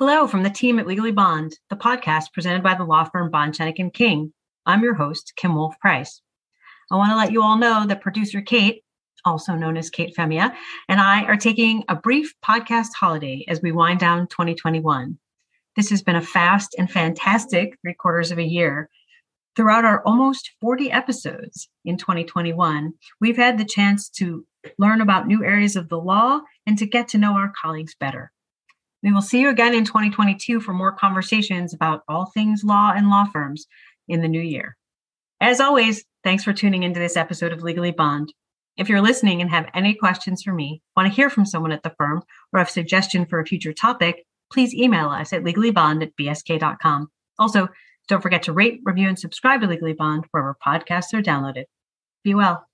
Hello from the team at Legally Bond, the podcast presented by the law firm Bond, Schoeneck and King. I'm your host, Kim Wolf Price. I want to let you all know that producer Kate, also known as Kate Femia, and I are taking a brief podcast holiday as we wind down 2021. This has been a fast and fantastic three quarters of a year. Throughout our almost 40 episodes in 2021, we've had the chance to learn about new areas of the law and to get to know our colleagues better. We will see you again in 2022 for more conversations about all things law and law firms in the new year. As always, thanks for tuning into this episode of Legally Bond. If you're listening and have any questions for me, want to hear from someone at the firm, or have a suggestion for a future topic, please email us at legallybond at bsk.com. Also, don't forget to rate, review, and subscribe to Legally Bond wherever podcasts are downloaded. Be well.